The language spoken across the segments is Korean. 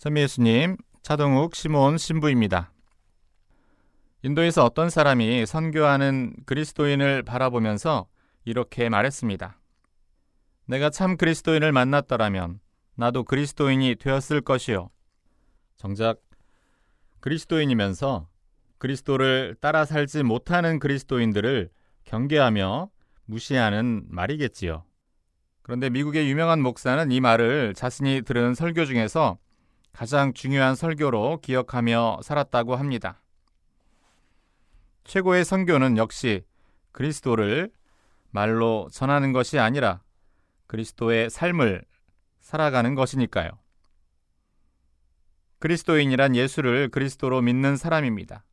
선미 예수님, 차동욱 시몬 신부입니다. 인도에서 어떤 사람이 선교하는 그리스도인을 바라보면서 이렇게 말했습니다. 내가 참 그리스도인을 만났더라면 나도 그리스도인이 되었을 것이요. 정작 그리스도인이면서 그리스도를 따라 살지 못하는 그리스도인들을 경계하며 무시하는 말이겠지요. 그런데 미국의 유명한 목사는 이 말을 자신이 들은 설교 중에서 가장 중요한 설교로 기억하며 살았다고 합니다. 최고의 선교는 역시 그리스도를 말로 전하는 것이 아니라 그리스도의 삶을 살아가는 것이니까요. 그리스도인이란 예수를 그리스도로 믿는 사람입니다.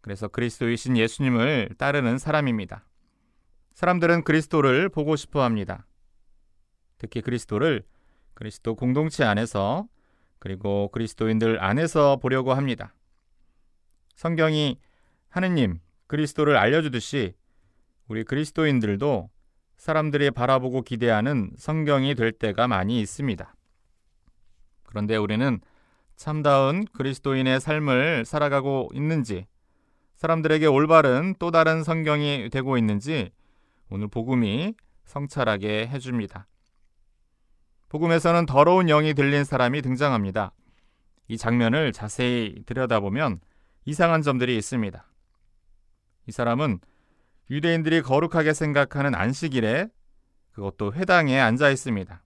그래서 그리스도이신 예수님을 따르는 사람입니다. 사람들은 그리스도를 보고 싶어 합니다. 특히 그리스도를 그리스도 공동체 안에서 그리고 그리스도인들 안에서 보려고 합니다. 성경이 하느님, 그리스도를 알려주듯이 우리 그리스도인들도 사람들이 바라보고 기대하는 성경이 될 때가 많이 있습니다. 그런데 우리는 참다운 그리스도인의 삶을 살아가고 있는지, 사람들에게 올바른 또 다른 성경이 되고 있는지 오늘 복음이 성찰하게 해줍니다. 복음에서는 더러운 영이 들린 사람이 등장합니다. 이 장면을 자세히 들여다보면 이상한 점들이 있습니다. 이 사람은 유대인들이 거룩하게 생각하는 안식일에 그것도 회당에 앉아 있습니다.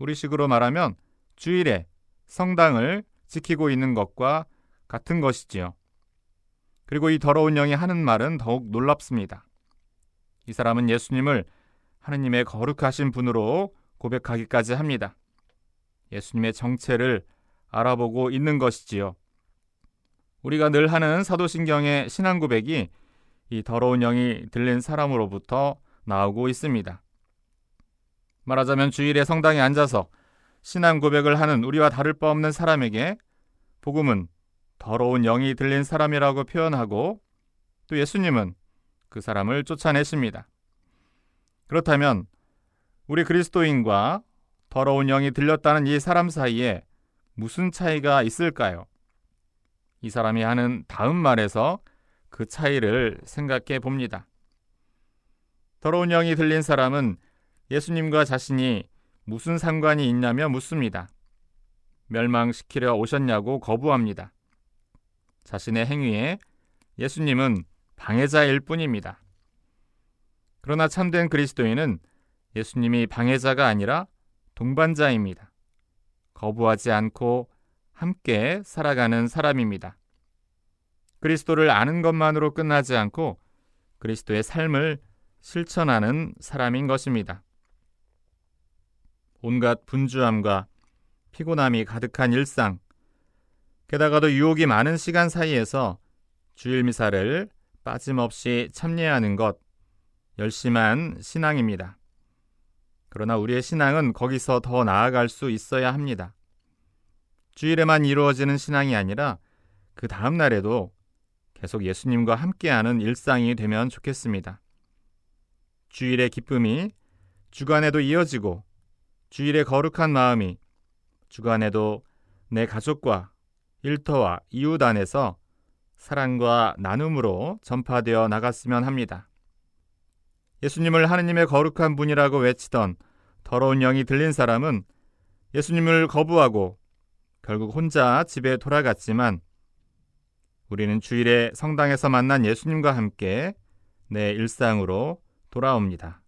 우리식으로 말하면 주일에 성당을 지키고 있는 것과 같은 것이지요. 그리고 이 더러운 영이 하는 말은 더욱 놀랍습니다. 이 사람은 예수님을 하느님의 거룩하신 분으로 고백하기까지 합니다. 예수님의 정체를 알아보고 있는 것이지요. 우리가 늘 하는 사도신경의 신앙 고백이 이 더러운 영이 들린 사람으로부터 나오고 있습니다. 말하자면 주일에 성당에 앉아서 신앙 고백을 하는 우리와 다를 바 없는 사람에게 복음은 더러운 영이 들린 사람이라고 표현하고 또 예수님은 그 사람을 쫓아내십니다. 그렇다면 우리 그리스도인과 더러운 영이 들렸다는 이 사람 사이에 무슨 차이가 있을까요? 이 사람이 하는 다음 말에서 그 차이를 생각해 봅니다. 더러운 영이 들린 사람은 예수님과 자신이 무슨 상관이 있냐며 묻습니다. 멸망시키려 오셨냐고 거부합니다. 자신의 행위에 예수님은 방해자일 뿐입니다. 그러나 참된 그리스도인은 예수님이 방해자가 아니라 동반자입니다. 거부하지 않고 함께 살아가는 사람입니다. 그리스도를 아는 것만으로 끝나지 않고 그리스도의 삶을 실천하는 사람인 것입니다. 온갖 분주함과 피곤함이 가득한 일상, 게다가도 유혹이 많은 시간 사이에서 주일 미사를 빠짐없이 참여하는 것, 열심한 신앙입니다. 그러나 우리의 신앙은 거기서 더 나아갈 수 있어야 합니다. 주일에만 이루어지는 신앙이 아니라 그 다음 날에도 계속 예수님과 함께하는 일상이 되면 좋겠습니다. 주일의 기쁨이 주간에도 이어지고 주일의 거룩한 마음이 주간에도 내 가족과 일터와 이웃 안에서 사랑과 나눔으로 전파되어 나갔으면 합니다. 예수님을 하느님의 거룩한 분이라고 외치던 더러운 영이 들린 사람은 예수님을 거부하고 결국 혼자 집에 돌아갔지만 우리는 주일에 성당에서 만난 예수님과 함께 내 일상으로 돌아옵니다.